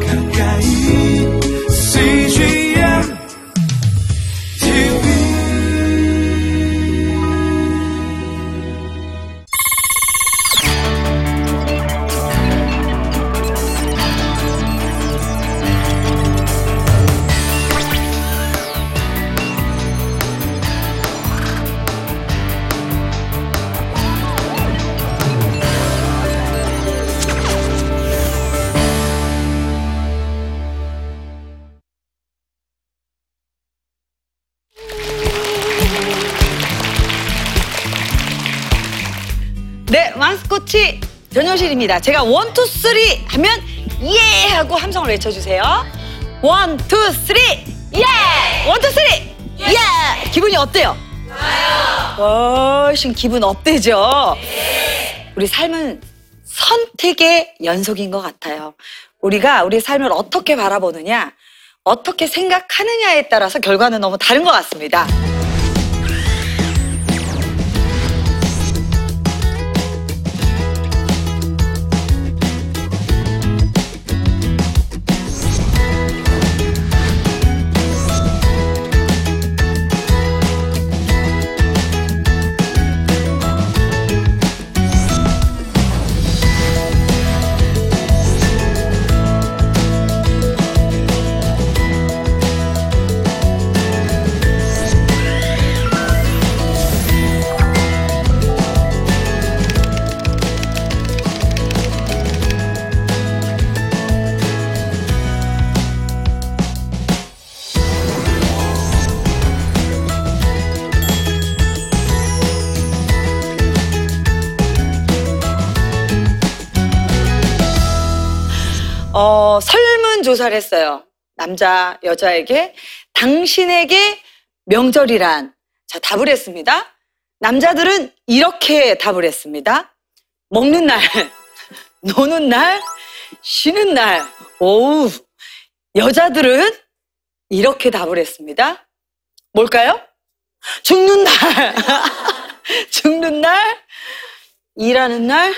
가까 전효실입니다. 제가 one, two, three 하면 예 하고 함성을 외쳐주세요. one, two, three 예! one, two, three 예! 기분이 어때요? 좋아요. 훨씬 기분 up되죠? 우리 삶은 선택의 연속인 것 같아요. 우리가 우리 삶을 어떻게 바라보느냐, 어떻게 생각하느냐에 따라서 결과는 너무 다른 것 같습니다. 어, 설문조사를 했어요. 남자, 여자에게 당신에게 명절이란 자, 답을 했습니다. 남자들은 이렇게 답을 했습니다. 먹는 날, 노는 날, 쉬는 날. 오우. 여자들은 이렇게 답을 했습니다. 뭘까요? 죽는 날. 죽는 날, 일하는 날,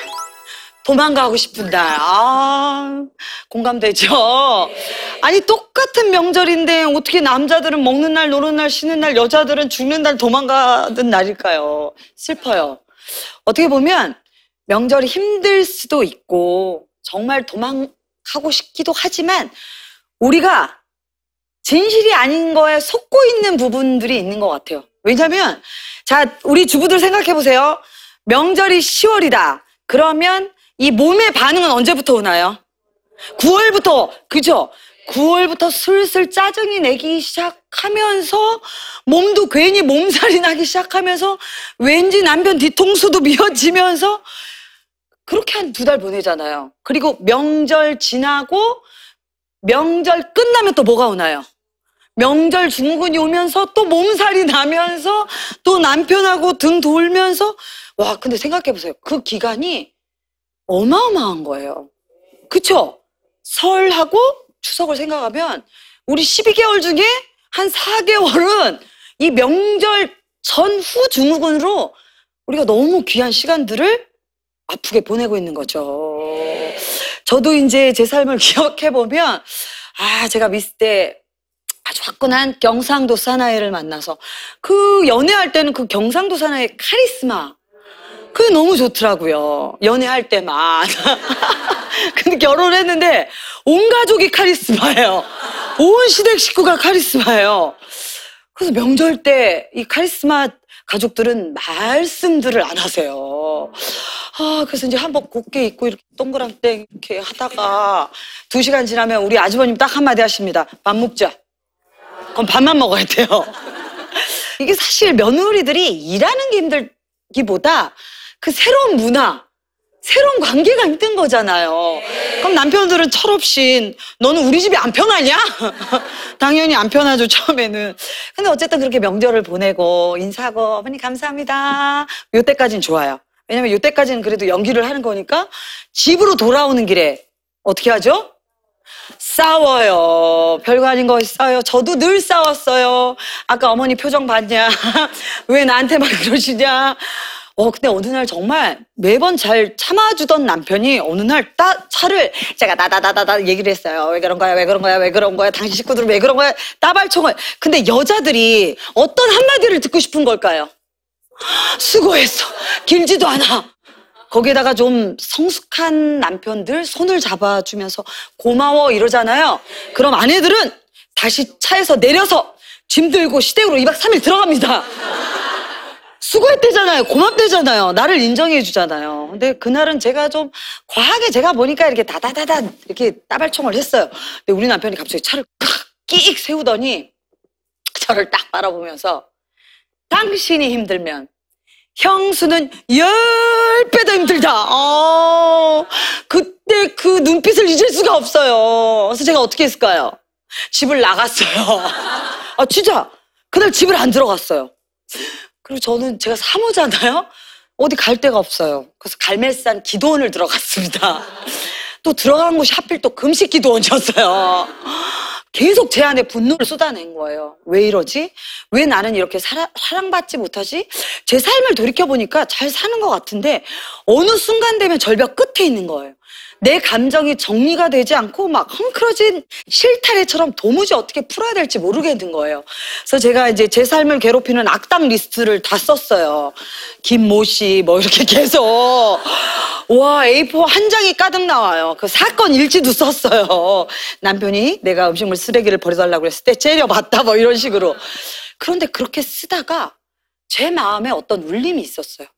도망가고 싶은 날. 아, 공감되죠? 아니, 똑같은 명절인데 어떻게 남자들은 먹는 날, 노는 날, 쉬는 날, 여자들은 죽는 날, 도망가는 날일까요? 슬퍼요. 어떻게 보면 명절이 힘들 수도 있고 정말 도망가고 싶기도 하지만 우리가 진실이 아닌 거에 속고 있는 부분들이 있는 것 같아요. 왜냐면, 자, 우리 주부들 생각해 보세요. 명절이 10월이다. 그러면 이 몸의 반응은 언제부터 오나요? 9월부터, 그죠? 9월부터 슬슬 짜증이 내기 시작하면서 몸도 괜히 몸살이 나기 시작하면서 왠지 남편 뒤통수도 미어지면서 그렇게 한 두 달 보내잖아요. 그리고 명절 지나고 명절 끝나면 또 뭐가 오나요? 명절 증후군이 오면서 또 몸살이 나면서 또 남편하고 등 돌면서 와 근데 생각해 보세요. 그 기간이 어마어마한 거예요. 그쵸? 설하고 추석을 생각하면 우리 12개월 중에 한 4개월은 이 명절 전후 증후군으로 우리가 너무 귀한 시간들을 아프게 보내고 있는 거죠. 저도 이제 제 삶을 기억해 보면 아 제가 미스 때 아주 화끈한 경상도 사나이를 만나서 그 연애할 때는 그 경상도 사나이의 카리스마 그게 너무 좋더라고요. 연애할 때만. 근데 결혼했는데 온 가족이 카리스마예요. 온 시댁 식구가 카리스마예요. 그래서 명절 때 이 카리스마 가족들은 말씀들을 안 하세요. 아, 그래서 이제 한복 곱게 입고 이렇게 동그랑땡 이렇게 하다가 두 시간 지나면 우리 아주버님 딱 한마디 하십니다. 밥 먹자. 그럼 밥만 먹어야 돼요. 이게 사실 며느리들이 일하는 게 힘들기보다 그 새로운 문화, 새로운 관계가 힘든 거잖아요. 그럼 남편들은 철없이 너는 우리 집이 안 편하냐? 당연히 안 편하죠 처음에는. 근데 어쨌든 그렇게 명절을 보내고 인사하고 어머니 감사합니다. 요때까지는 좋아요. 왜냐면 요때까지는 그래도 연기를 하는 거니까 집으로 돌아오는 길에 어떻게 하죠? 싸워요. 별거 아닌 거 싸워요. 저도 늘 싸웠어요. 아까 어머니 표정 봤냐? 왜 나한테만 그러시냐? 어, 근데 어느 날 정말 매번 잘 참아주던 남편이 어느 날 따, 차를 제가 나다다다다 얘기를 했어요. 왜 그런 거야, 왜 그런 거야, 왜 그런 거야, 당신 식구들은 왜 그런 거야, 따발총을. 근데 여자들이 어떤 한마디를 듣고 싶은 걸까요? 수고했어. 길지도 않아. 거기에다가 좀 성숙한 남편들 손을 잡아주면서 고마워 이러잖아요. 그럼 아내들은 다시 차에서 내려서 짐 들고 시댁으로 2박 3일 들어갑니다. 수고했대잖아요. 고맙대잖아요. 나를 인정해 주잖아요. 근데 그날은 제가 좀 과하게 제가 보니까 이렇게 다다다다 이렇게 따발총을 했어요. 근데 우리 남편이 갑자기 차를 끽 세우더니 저를 딱 바라보면서 당신이 힘들면 형수는 열 배 더 힘들다. 어, 그때 그 눈빛을 잊을 수가 없어요. 그래서 제가 어떻게 했을까요? 집을 나갔어요. 아, 진짜. 그날 집을 안 들어갔어요. 그리고 저는 제가 사모잖아요? 어디 갈 데가 없어요. 그래서 갈매산 기도원을 들어갔습니다. 또 들어간 곳이 하필 또 금식 기도원이었어요. 계속 제 안에 분노를 쏟아낸 거예요. 왜 이러지? 왜 나는 이렇게 사랑, 사랑받지 못하지? 제 삶을 돌이켜보니까 잘 사는 것 같은데 어느 순간 되면 절벽 끝에 있는 거예요. 내 감정이 정리가 되지 않고 막 헝클어진 실타래처럼 도무지 어떻게 풀어야 될지 모르겠는 거예요. 그래서 제가 이제 제 삶을 괴롭히는 악당 리스트를 다 썼어요. 김모 씨, 뭐 이렇게 계속. 와, A4 한 장이 가득 나와요. 그 사건 일지도 썼어요. 남편이 내가 음식물 쓰레기를 버려달라고 했을 때 째려봤다, 뭐 이런 식으로. 그런데 그렇게 쓰다가 제 마음에 어떤 울림이 있었어요.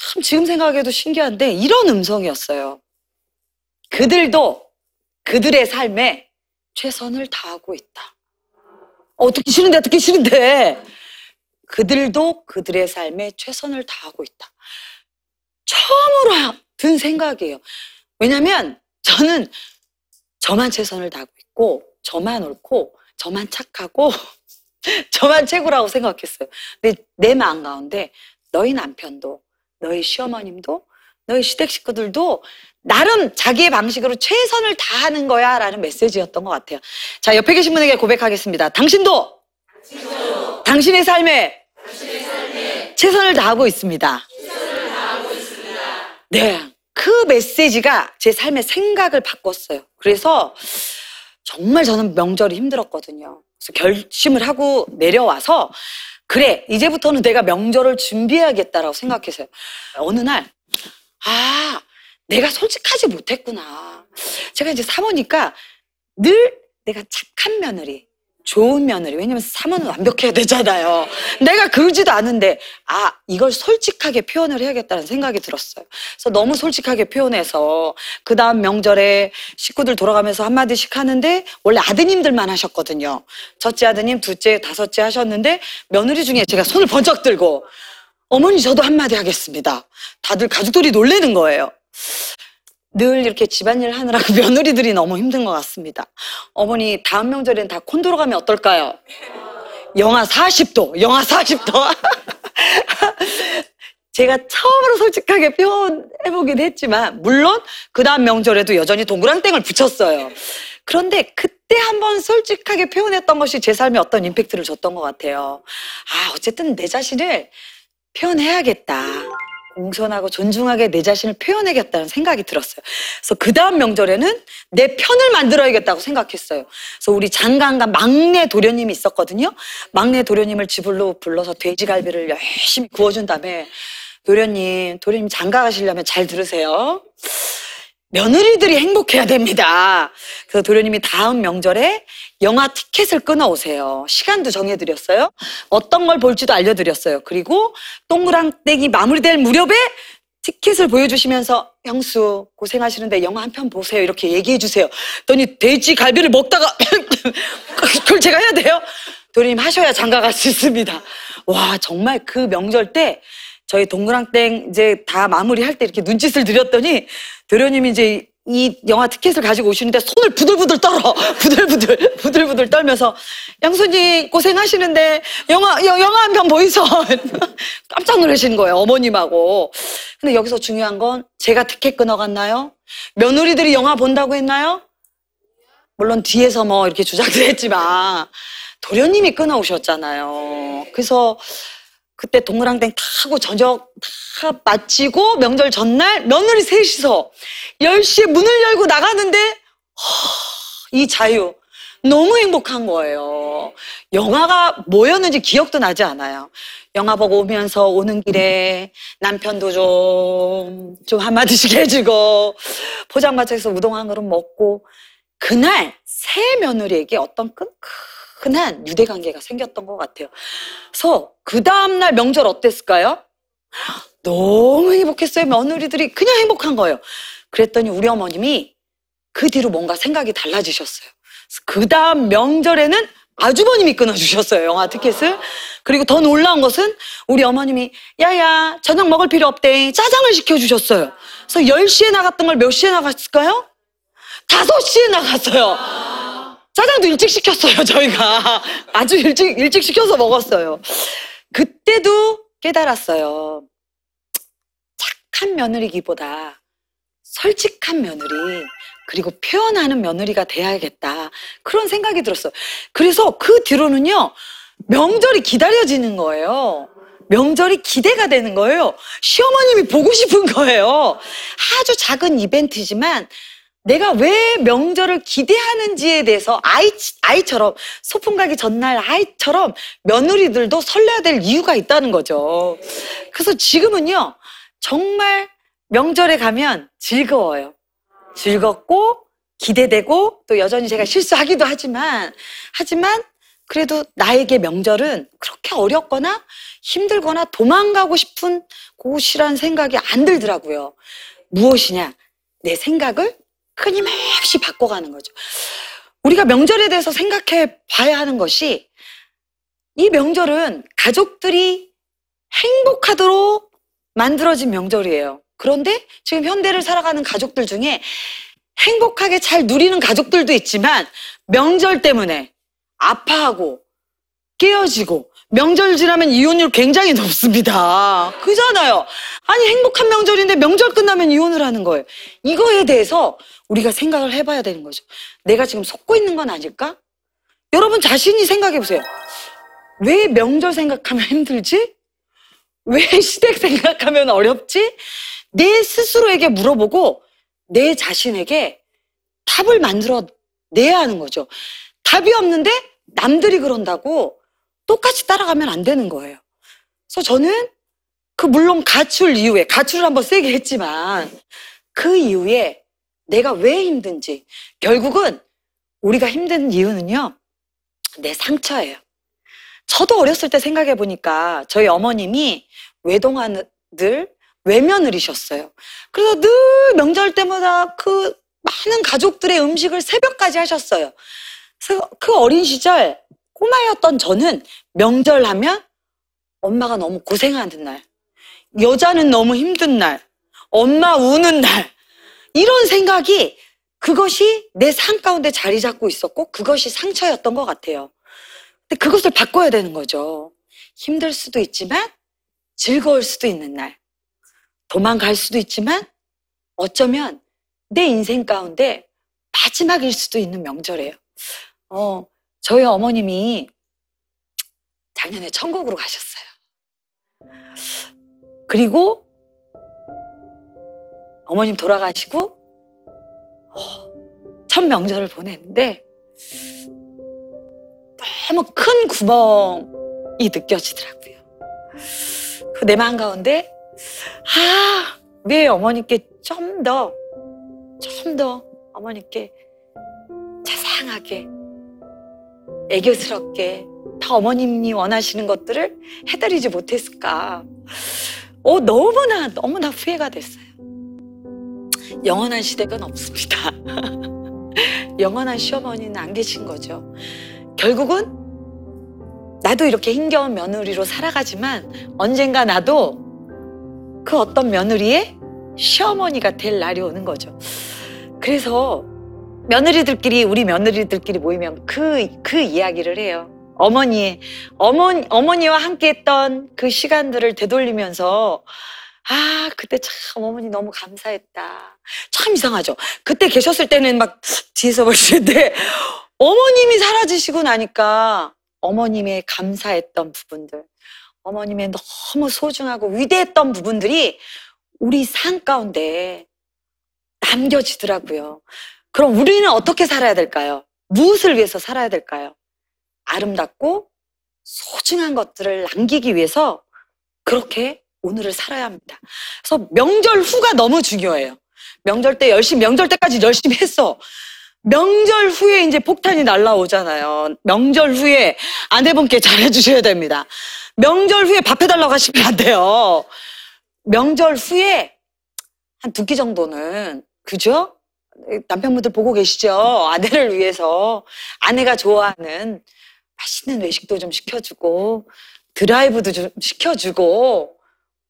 참 지금 생각해도 신기한데 이런 음성이었어요. 그들도 그들의 삶에 최선을 다하고 있다. 어, 듣기 싫은데, 듣기 싫은데. 그들도 그들의 삶에 최선을 다하고 있다. 처음으로 든 생각이에요. 왜냐면 저는 저만 최선을 다하고 있고, 저만 옳고, 저만 착하고, 저만 최고라고 생각했어요. 근데 내 마음 가운데 너희 남편도, 너희 시어머님도, 너희 시댁 식구들도 나름 자기의 방식으로 최선을 다하는 거야 라는 메시지였던 것 같아요. 자, 옆에 계신 분에게 고백하겠습니다. 당신도, 당신의 삶에, 최선을 다하고 있습니다. 네. 그 메시지가 제 삶의 생각을 바꿨어요. 그래서 정말 저는 명절이 힘들었거든요. 결심을 하고 내려와서 그래, 이제부터는 내가 명절을 준비해야겠다라고 생각했어요. 어느 날, 아, 내가 솔직하지 못했구나. 제가 이제 사모니까 늘 내가 착한 며느리, 좋은 며느리. 왜냐면 사모는 완벽해야 되잖아요. 내가 그러지도 않은데, 아, 이걸 솔직하게 표현을 해야겠다는 생각이 들었어요. 그래서 너무 솔직하게 표현해서, 그 다음 명절에 식구들 돌아가면서 한마디씩 하는데, 원래 아드님들만 하셨거든요. 첫째 아드님, 둘째, 다섯째 하셨는데, 며느리 중에 제가 손을 번쩍 들고, 어머니 저도 한마디 하겠습니다. 다들 가족들이 놀래는 거예요. 늘 이렇게 집안일 하느라고 며느리들이 너무 힘든 것 같습니다. 어머니 다음 명절엔 다 콘도로 가면 어떨까요? 영하 40도, 영하 40도. 제가 처음으로 솔직하게 표현해보긴 했지만, 물론 그 다음 명절에도 여전히 동그랑땡을 붙였어요. 그런데 그때 한번 솔직하게 표현했던 것이 제 삶에 어떤 임팩트를 줬던 것 같아요. 아, 어쨌든 내 자신을 표현해야겠다. 공손하고 존중하게 내 자신을 표현해야겠다는 생각이 들었어요. 그래서 그 다음 명절에는 내 편을 만들어야겠다고 생각했어요. 그래서 우리 장관과 막내 도련님이 있었거든요. 막내 도련님을 집으로 불러서 돼지갈비를 열심히 구워준 다음에 도련님, 도련님 장가 가시려면 잘 들으세요. 며느리들이 행복해야 됩니다. 그래서 도련님이 다음 명절에 영화 티켓을 끊어 오세요. 시간도 정해드렸어요. 어떤 걸 볼지도 알려드렸어요. 그리고 동그랑땡이 마무리될 무렵에 티켓을 보여주시면서 형수 고생하시는데 영화 한 편 보세요. 이렇게 얘기해 주세요. 그랬더니 돼지 갈비를 먹다가 그걸 제가 해야 돼요? 도련님 하셔야 장가 갈 수 있습니다. 와 정말 그 명절 때 저희 동그랑땡 이제 다 마무리할 때 이렇게 눈짓을 드렸더니 도련님이 이제 이 영화 티켓을 가지고 오시는데 손을 부들부들 떨어. 부들부들 부들부들 떨면서 양손님 고생하시는데 영화 여- 영화 한 편 보이소. 깜짝 놀라시는 거예요 어머님하고. 근데 여기서 중요한 건 제가 티켓 끊어갔나요? 며느리들이 영화 본다고 했나요? 물론 뒤에서 뭐 이렇게 주장도 했지만 도련님이 끊어오셨잖아요. 그래서 그때 동그랑땡 타고 저녁 다 마치고 명절 전날 며느리 셋이서 10시에 문을 열고 나가는데 허, 이 자유 너무 행복한 거예요. 영화가 뭐였는지 기억도 나지 않아요. 영화 보고 오면서 오는 길에 남편도 좀, 좀 한마디씩 해주고, 포장마차에서 우동 한 그릇 먹고, 그날 새 며느리에게 어떤 끈끈 한 유대 관계가 생겼던 것 같아요. 그래서 그 다음날 명절 어땠을까요? 너무 행복했어요. 며느리들이 그냥 행복한 거예요. 그랬더니 우리 어머님이 그 뒤로 뭔가 생각이 달라지셨어요. 그 다음 명절에는 아주버님이 끊어주셨어요. 영화 티켓을. 그리고 더 놀라운 것은 우리 어머님이 야야 저녁 먹을 필요 없대. 짜장을 시켜주셨어요. 그래서 10시에 나갔던 걸 몇 시에 나갔을까요? 5시에 나갔어요. 짜장도 일찍 시켰어요, 저희가. 아주 일찍, 일찍 시켜서 먹었어요. 그때도 깨달았어요. 착한 며느리기보다 솔직한 며느리, 그리고 표현하는 며느리가 돼야겠다. 그런 생각이 들었어요. 그래서 그 뒤로는요, 명절이 기다려지는 거예요. 명절이 기대가 되는 거예요. 시어머님이 보고 싶은 거예요. 아주 작은 이벤트지만 내가 왜 명절을 기대하는지에 대해서 아이, 아이처럼 소풍 가기 전날 아이처럼 며느리들도 설레야 될 이유가 있다는 거죠. 그래서 지금은요, 정말 명절에 가면 즐거워요. 즐겁고 기대되고 또 여전히 제가 실수하기도 하지만, 하지만 그래도 나에게 명절은 그렇게 어렵거나 힘들거나 도망가고 싶은 곳이란 생각이 안 들더라고요. 무엇이냐? 내 생각을 끊임없이 바꿔가는 거죠. 우리가 명절에 대해서 생각해 봐야 하는 것이 이 명절은 가족들이 행복하도록 만들어진 명절이에요. 그런데 지금 현대를 살아가는 가족들 중에 행복하게 잘 누리는 가족들도 있지만 명절 때문에 아파하고 깨어지고 명절 지나면 이혼율 굉장히 높습니다. 그잖아요. 아니 행복한 명절인데 명절 끝나면 이혼을 하는 거예요. 이거에 대해서 우리가 생각을 해봐야 되는 거죠. 내가 지금 속고 있는 건 아닐까? 여러분 자신이 생각해 보세요. 왜 명절 생각하면 힘들지? 왜 시댁 생각하면 어렵지? 내 스스로에게 물어보고 내 자신에게 답을 만들어 내야 하는 거죠. 답이 없는데 남들이 그런다고 똑같이 따라가면 안 되는 거예요. 그래서 저는 그 물론 가출 이후에 가출을 한번 세게 했지만 그 이후에 내가 왜 힘든지 결국은 우리가 힘든 이유는요 내 상처예요. 저도 어렸을 때 생각해 보니까 저희 어머님이 외동아들 외며느리셨어요. 그래서 늘 명절 때마다 그 많은 가족들의 음식을 새벽까지 하셨어요. 그래서 그 어린 시절 꼬마였던 저는 명절 하면 엄마가 너무 고생하는 날, 여자는 너무 힘든 날, 엄마 우는 날, 이런 생각이 그것이 내 삶 가운데 자리 잡고 있었고 그것이 상처였던 것 같아요. 근데 그것을 바꿔야 되는 거죠. 힘들 수도 있지만 즐거울 수도 있는 날, 도망갈 수도 있지만 어쩌면 내 인생 가운데 마지막일 수도 있는 명절이에요. 어, 저희 어머님이 작년에 천국으로 가셨어요. 그리고 어머님 돌아가시고 어, 첫 명절을 보냈는데 너무 큰 구멍이 느껴지더라고요. 그 내 마음 가운데 아, 왜 어머니께 좀 더, 좀 더 어머니께 자상하게, 애교스럽게, 다 어머님이 원하시는 것들을 해드리지 못했을까. 어, 너무나, 너무나 후회가 됐어요. 영원한 시댁은 없습니다. 영원한 시어머니는 안 계신 거죠. 결국은 나도 이렇게 힘겨운 며느리로 살아가지만 언젠가 나도 그 어떤 며느리의 시어머니가 될 날이 오는 거죠. 그래서 며느리들끼리 우리 며느리들끼리 모이면 그그 이야기를 해요. 어머니 어머니 어머니와 함께했던 그 시간들을 되돌리면서 아 그때 참 어머니 너무 감사했다. 참 이상하죠. 그때 계셨을 때는 막 뒤에서 보시는데 어머님이 사라지시고 나니까 어머님의 감사했던 부분들 어머님의 너무 소중하고 위대했던 부분들이 우리 삶 가운데 남겨지더라고요. 그럼 우리는 어떻게 살아야 될까요? 무엇을 위해서 살아야 될까요? 아름답고 소중한 것들을 남기기 위해서 그렇게 오늘을 살아야 합니다. 그래서 명절 후가 너무 중요해요. 명절 때 열심히, 명절 때까지 열심히 했어. 명절 후에 이제 폭탄이 날라오잖아요. 명절 후에 아내분께 잘해주셔야 됩니다. 명절 후에 밥 해달라고 하시면 안 돼요. 명절 후에 한 두 끼 정도는, 그죠? 남편분들 보고 계시죠? 아내를 위해서 아내가 좋아하는 맛있는 외식도 좀 시켜주고, 드라이브도 좀 시켜주고,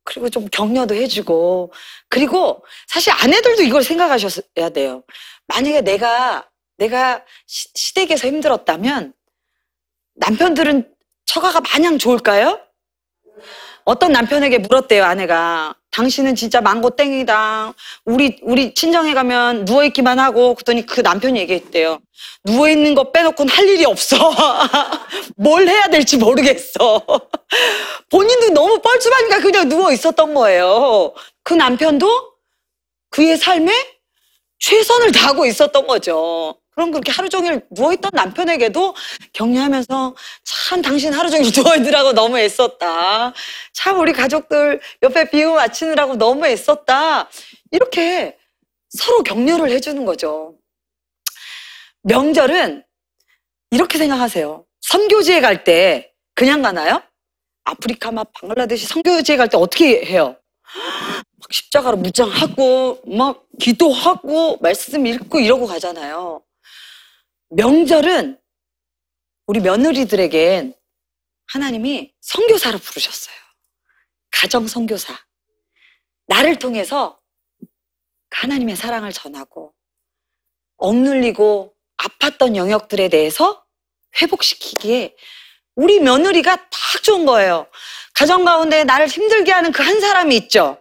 그리고 좀 격려도 해주고, 그리고 사실 아내들도 이걸 생각하셔야 돼요. 만약에 내가, 내가 시, 시댁에서 힘들었다면 남편들은 처가가 마냥 좋을까요? 어떤 남편에게 물었대요, 아내가. 당신은 진짜 망고 땡이다. 우리, 우리 친정에 가면 누워 있기만 하고, 그랬더니 그 남편이 얘기했대요. 누워 있는 거 빼놓고는 할 일이 없어. 뭘 해야 될지 모르겠어. 본인도 너무 뻘쭘하니까 그냥 누워 있었던 거예요. 그 남편도 그의 삶에 최선을 다하고 있었던 거죠. 그럼 그렇게 하루 종일 누워있던 남편에게도 격려하면서 참 당신 하루 종일 누워있느라고 너무 애썼다. 참 우리 가족들 옆에 비유 맞추느라고 너무 애썼다. 이렇게 서로 격려를 해주는 거죠. 명절은 이렇게 생각하세요. 선교지에 갈 때 그냥 가나요? 아프리카 막 방글라데시 선교지에 갈 때 어떻게 해요? 막 십자가로 무장하고 막 기도하고 말씀 읽고 이러고 가잖아요. 명절은 우리 며느리들에겐 하나님이 선교사로 부르셨어요. 가정 선교사. 나를 통해서 하나님의 사랑을 전하고 억눌리고 아팠던 영역들에 대해서 회복시키기에 우리 며느리가 딱 좋은 거예요. 가정 가운데 나를 힘들게 하는 그 한 사람이 있죠.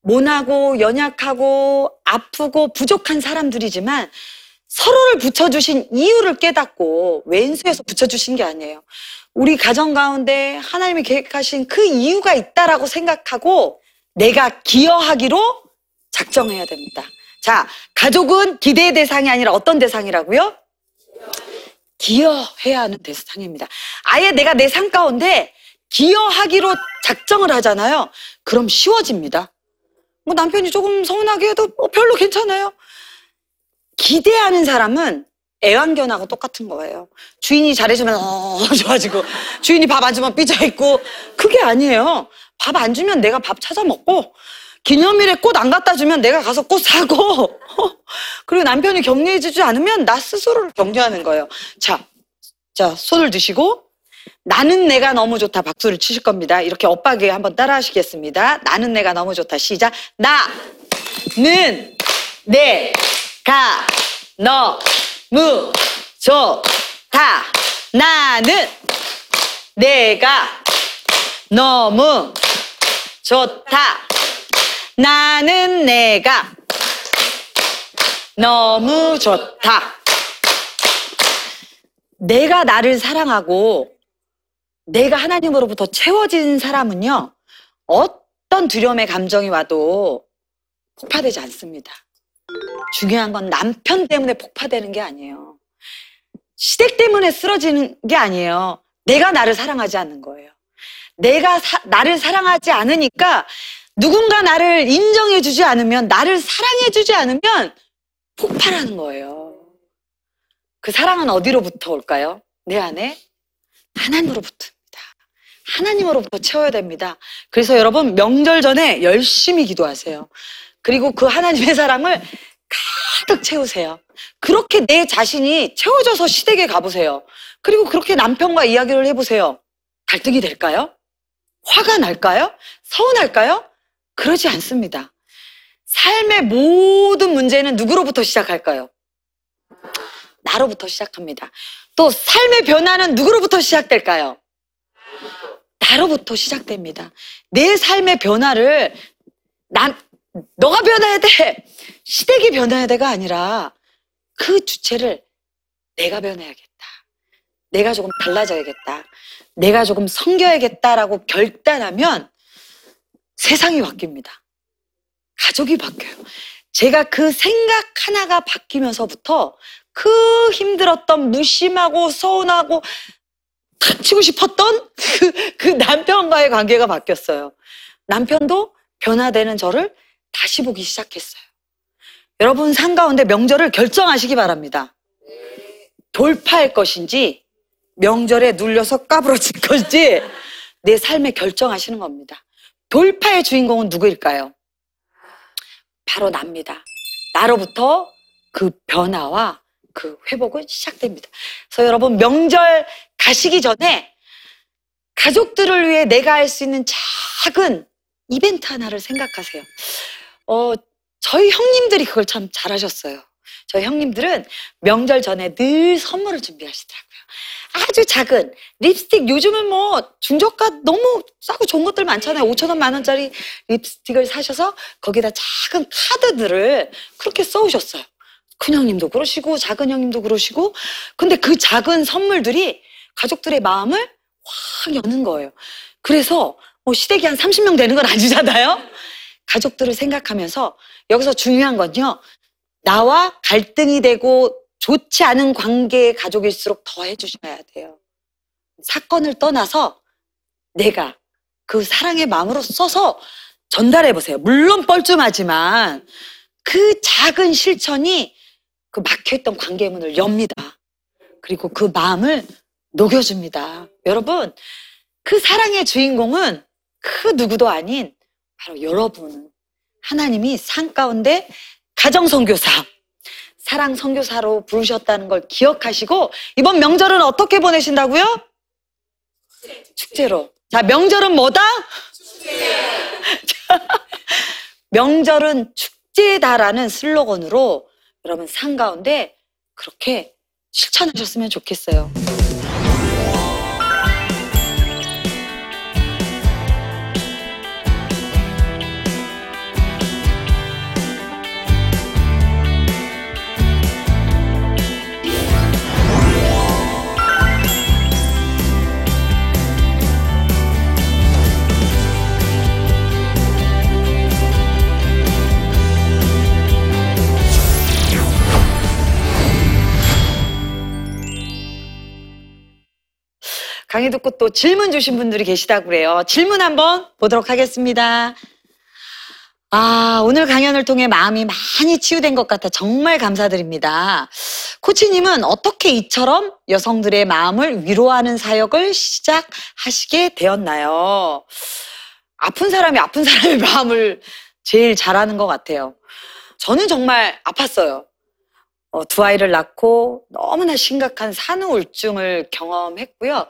모나고 연약하고 아프고 부족한 사람들이지만 서로를 붙여주신 이유를 깨닫고 왼수에서 붙여주신 게 아니에요. 우리 가정 가운데 하나님이 계획하신 그 이유가 있다라고 생각하고 내가 기여하기로 작정해야 됩니다. 자, 가족은 기대의 대상이 아니라 어떤 대상이라고요? 기여해야 하는 대상입니다. 아예 내가 내 삶 가운데 기여하기로 작정을 하잖아요. 그럼 쉬워집니다. 뭐 남편이 조금 서운하게 해도 뭐 별로 괜찮아요. 기대하는 사람은 애완견하고 똑같은 거예요. 주인이 잘해주면 어 좋아지고 주인이 밥 안 주면 삐져 있고 그게 아니에요. 밥 안 주면 내가 밥 찾아 먹고 기념일에 꽃 안 갖다 주면 내가 가서 꽃 사고 그리고 남편이 격려해 주지 않으면 나 스스로를 격려하는 거예요. 자, 자 손을 드시고 나는 내가 너무 좋다 박수를 치실 겁니다. 이렇게 엇박에 한번 따라 하시겠습니다. 나는 내가 너무 좋다 시작. 나는 내 가 너무 좋다. 나는 내가 너무 좋다. 나는 내가 너무 좋다. 내가 나를 사랑하고 내가 하나님으로부터 채워진 사람은요, 어떤 두려움의 감정이 와도 폭파되지 않습니다. 중요한 건 남편 때문에 폭파되는 게 아니에요. 시댁 때문에 쓰러지는 게 아니에요. 내가 나를 사랑하지 않는 거예요. 내가 사- 나를 사랑하지 않으니까 누군가 나를 인정해주지 않으면, 나를 사랑해주지 않으면 폭발하는 거예요. 그 사랑은 어디로부터 올까요? 내 안에 하나님으로부터입니다. 하나님으로부터 채워야 됩니다. 그래서 여러분 명절 전에 열심히 기도하세요. 그리고 그 하나님의 사랑을 가득 채우세요. 그렇게 내 자신이 채워져서 시댁에 가보세요. 그리고 그렇게 남편과 이야기를 해보세요. 갈등이 될까요? 화가 날까요? 서운할까요? 그러지 않습니다. 삶의 모든 문제는 누구로부터 시작할까요? 나로부터 시작합니다. 또 삶의 변화는 누구로부터 시작될까요? 나로부터 시작됩니다. 내 삶의 변화를 난 너가 변해야 돼. 시댁이 변해야 돼가 아니라 그 주체를 내가 변해야겠다. 내가 조금 달라져야겠다. 내가 조금 섬겨야겠다라고 결단하면 세상이 바뀝니다. 가족이 바뀌어요. 제가 그 생각 하나가 바뀌면서부터 그 힘들었던 무심하고 서운하고 다치고 싶었던 그, 그 남편과의 관계가 바뀌었어요. 남편도 변화되는 저를 다시 보기 시작했어요. 여러분 산 가운데 명절을 결정하시기 바랍니다. 돌파할 것인지 명절에 눌려서 까부러질 것인지 내 삶에 결정하시는 겁니다. 돌파의 주인공은 누구일까요? 바로 납니다. 나로부터 그 변화와 그 회복은 시작됩니다. 그래서 여러분 명절 가시기 전에 가족들을 위해 내가 할 수 있는 작은 이벤트 하나를 생각하세요. 어, 저희 형님들이 그걸 참 잘하셨어요. 저희 형님들은 명절 전에 늘 선물을 준비하시더라고요. 아주 작은 립스틱 요즘은 뭐 중저가 너무 싸고 좋은 것들 많잖아요. 5천 원, 만 원짜리 립스틱을 사셔서 거기다 작은 카드들을 그렇게 써오셨어요. 큰 형님도 그러시고 작은 형님도 그러시고 근데 그 작은 선물들이 가족들의 마음을 확 여는 거예요. 그래서 뭐 시댁이 한 30명 되는 건 아니잖아요. 가족들을 생각하면서 여기서 중요한 건요. 나와 갈등이 되고 좋지 않은 관계의 가족일수록 더 해주셔야 돼요. 사건을 떠나서 내가 그 사랑의 마음으로 써서 전달해 보세요. 물론 뻘쭘하지만 그 작은 실천이 그 막혀있던 관계 문을 엽니다. 그리고 그 마음을 녹여줍니다. 여러분, 그 사랑의 주인공은 그 누구도 아닌 바로 여러분. 하나님이 산 가운데 가정 선교사, 사랑 선교사로 부르셨다는 걸 기억하시고 이번 명절은 어떻게 보내신다고요? 축제로. 자, 명절은 뭐다? 명절은 축제다라는 슬로건으로 여러분 산 가운데 그렇게 실천하셨으면 좋겠어요. 강의 듣고 또 질문 주신 분들이 계시다고 그래요. 질문 한번 보도록 하겠습니다. 아, 오늘 강연을 통해 마음이 많이 치유된 것 같아 정말 감사드립니다. 코치님은 어떻게 이처럼 여성들의 마음을 위로하는 사역을 시작하시게 되었나요? 아픈 사람이 아픈 사람의 마음을 제일 잘하는 것 같아요. 저는 정말 아팠어요. 어, 두 아이를 낳고 너무나 심각한 산후 우울증을 경험했고요.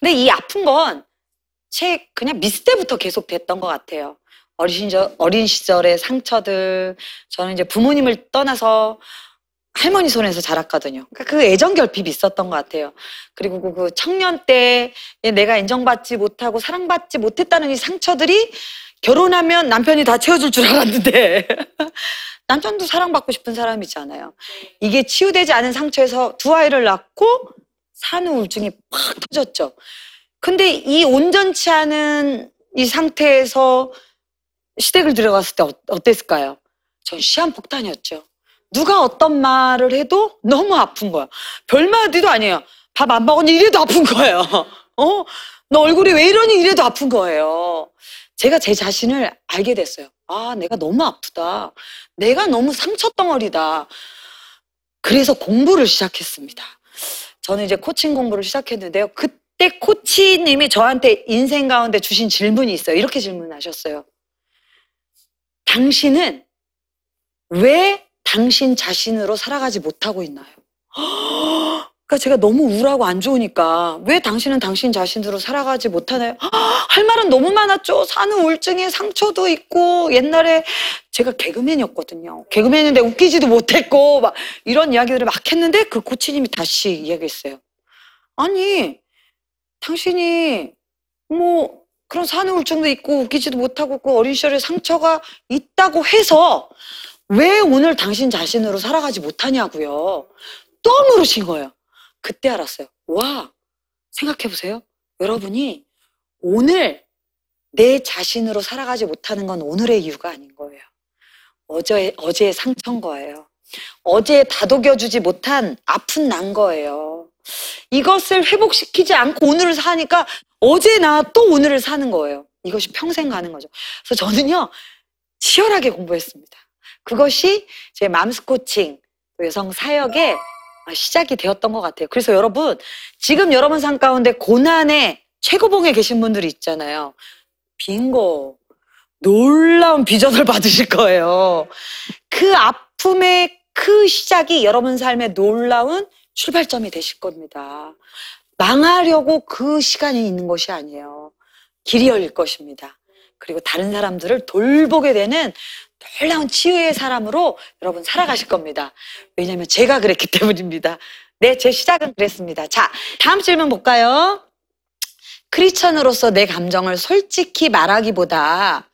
근데 이 아픈 건 제 그냥 미스 때부터 계속 됐던 것 같아요. 어린 시절, 어린 시절의 상처들, 저는 이제 부모님을 떠나서 할머니 손에서 자랐거든요. 그러니까 그 애정 결핍이 있었던 것 같아요. 그리고 그- 그 청년 때 내가 인정받지 못하고 사랑받지 못했다는 이 상처들이 결혼하면 남편이 다 채워줄 줄 알았는데 남편도 사랑받고 싶은 사람이잖아요. 이게 치유되지 않은 상처에서 두 아이를 낳고 산후 우울증이 팍 터졌죠. 근데 이 온전치 않은 이 상태에서 시댁을 들어갔을 때 어- 어땠을까요? 전 시한폭탄이었죠. 누가 어떤 말을 해도 너무 아픈 거야. 별말도 아니에요. 밥 안 먹었니? 이래도 아픈 거예요. 어? 너 얼굴이 왜 이러니? 이래도 아픈 거예요. 제가 제 자신을 알게 됐어요. 아, 내가 너무 아프다. 내가 너무 상처 덩어리다. 그래서 공부를 시작했습니다. 저는 이제 코칭 공부를 시작했는데요. 그때 코치님이 저한테 인생 가운데 주신 질문이 있어요. 이렇게 질문하셨어요. 당신은 왜 당신 자신으로 살아가지 못하고 있나요? 그러니까 제가 너무 우울하고 안 좋으니까 왜 당신은 당신 자신으로 살아가지 못하나요? 할 말은 너무 많았죠. 산후 우울증에 상처도 있고 옛날에 제가 개그맨이었거든요. 개그맨인데 웃기지도 못했고 막 이런 이야기들을 막 했는데 그 코치님이 다시 이야기했어요. 아니 당신이 뭐 그런 산후 우울증도 있고 웃기지도 못하고 그 어린 시절에 상처가 있다고 해서 왜 오늘 당신 자신으로 살아가지 못하냐고요. 또 물으신 거예요. 그때 알았어요. 와, 생각해 보세요. 여러분이 오늘 내 자신으로 살아가지 못하는 건 오늘의 이유가 아닌 거예요. 어제, 어제의 상처인 거예요. 어제 다독여주지 못한 아픈 난 거예요. 이것을 회복시키지 않고 오늘을 사니까 어제 나 또 오늘을 사는 거예요. 이것이 평생 가는 거죠. 그래서 저는요, 치열하게 공부했습니다. 그것이 제 맘스 코칭, 여성 사역의 시작이 되었던 것 같아요. 그래서 여러분, 지금 여러분 삶 가운데 고난의 최고봉에 계신 분들이 있잖아요. 빙고. 놀라운 비전을 받으실 거예요. 그 아픔의 그 시작이 여러분 삶의 놀라운 출발점이 되실 겁니다. 망하려고 그 시간이 있는 것이 아니에요. 길이 열릴 것입니다. 그리고 다른 사람들을 돌보게 되는 놀라운 치유의 사람으로 여러분 살아가실 겁니다. 왜냐하면 제가 그랬기 때문입니다. 네, 제 시작은 그랬습니다. 자, 다음 질문 볼까요? 크리스천으로서 내 감정을 솔직히 말하기보다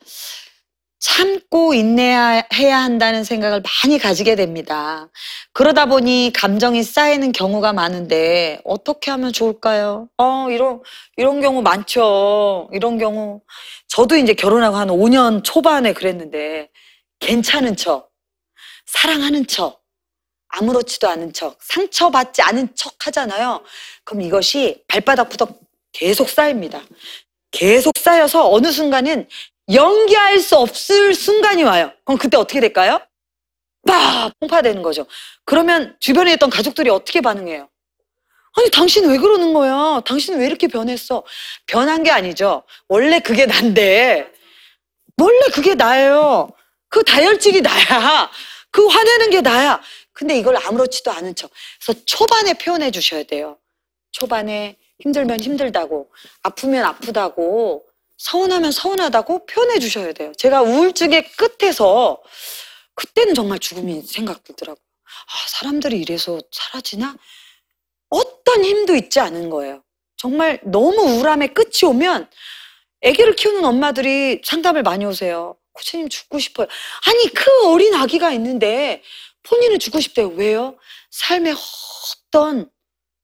참고 인내해야 한다는 생각을 많이 가지게 됩니다. 그러다 보니 감정이 쌓이는 경우가 많은데 어떻게 하면 좋을까요? 어, 이런 이런 경우 많죠. 이런 경우 저도 이제 결혼하고 한 5년 초반에 그랬는데 괜찮은 척, 사랑하는 척, 아무렇지도 않은 척, 상처받지 않은 척 하잖아요. 그럼 이것이 발바닥부터 계속 쌓입니다. 계속 쌓여서 어느 순간은 연기할 수 없을 순간이 와요. 그럼 그때 어떻게 될까요? 막 폭파되는 거죠. 그러면 주변에 있던 가족들이 어떻게 반응해요? 아니, 당신 왜 그러는 거야? 당신은 왜 이렇게 변했어? 변한 게 아니죠. 원래 그게 난데, 원래 그게 나예요. 그 다혈질이 나야. 그 화내는 게 나야. 근데 이걸 아무렇지도 않은 척. 그래서 초반에 표현해 주셔야 돼요. 초반에 힘들면 힘들다고, 아프면 아프다고, 서운하면 서운하다고 표현해 주셔야 돼요. 제가 우울증의 끝에서 그때는 정말 죽음이 생각들더라고요. 아, 사람들이 이래서 사라지나? 어떤 힘도 있지 않은 거예요. 정말 너무 우울함의 끝이 오면 아기를 키우는 엄마들이 상담을 많이 오세요. 코치님 죽고 싶어요. 아니 그 어린 아기가 있는데 본인은 죽고 싶대요. 왜요? 삶에 어떤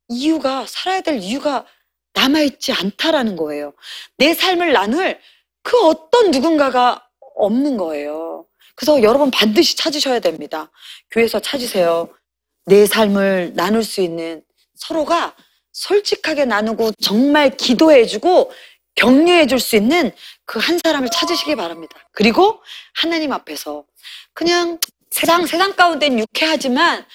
이유가 살아야 될 이유가 남아있지 않다라는 거예요. 내 삶을 나눌 그 어떤 누군가가 없는 거예요. 그래서 여러분 반드시 찾으셔야 됩니다. 교회에서 찾으세요. 내 삶을 나눌 수 있는 서로가 솔직하게 나누고 정말 기도해주고 격려해 줄 수 있는 그 한 사람을 찾으시기 바랍니다. 그리고 하나님 앞에서 그냥 세상, 세상 가운데는 유쾌하지만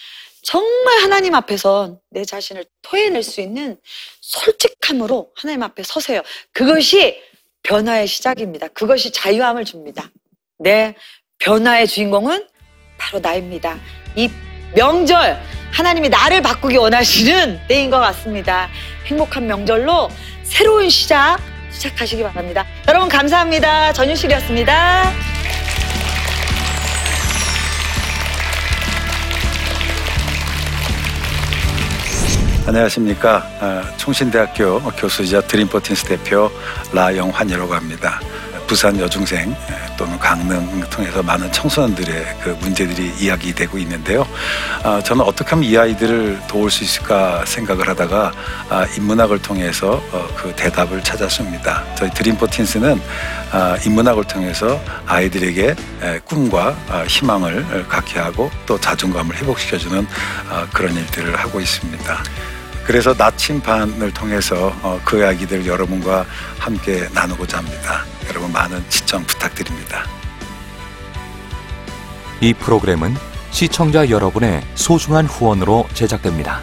정말 하나님 앞에서 내 자신을 토해낼 수 있는 솔직함으로 하나님 앞에 서세요. 그것이 변화의 시작입니다. 그것이 자유함을 줍니다. 네. 변화의 주인공은 바로 나입니다. 이 명절, 하나님이 나를 바꾸기 원하시는 때인 것 같습니다. 행복한 명절로 새로운 시작, 시작하시기 바랍니다. 여러분, 감사합니다. 전유실이었습니다. 안녕하십니까. 어, 총신대학교 교수이자 드림포틴스 대표 라영환이라고 합니다. 부산 여중생 또는 강릉 통해서 많은 청소년들의 그 문제들이 이야기되고 있는데요. 아, 저는 어떻게 하면 이 아이들을 도울 수 있을까 생각을 하다가 아, 인문학을 통해서 어, 그 대답을 찾았습니다. 저희 드림포틴스는 아, 인문학을 통해서 아이들에게 꿈과 희망을 갖게 하고 또 자존감을 회복시켜주는 그런 일들을 하고 있습니다. 그래서 나침반을 통해서 어, 그 이야기들 여러분과 함께 나누고자 합니다. 여러분 많은 시청 부탁드립니다. 이 프로그램은 시청자 여러분의 소중한 후원으로 제작됩니다.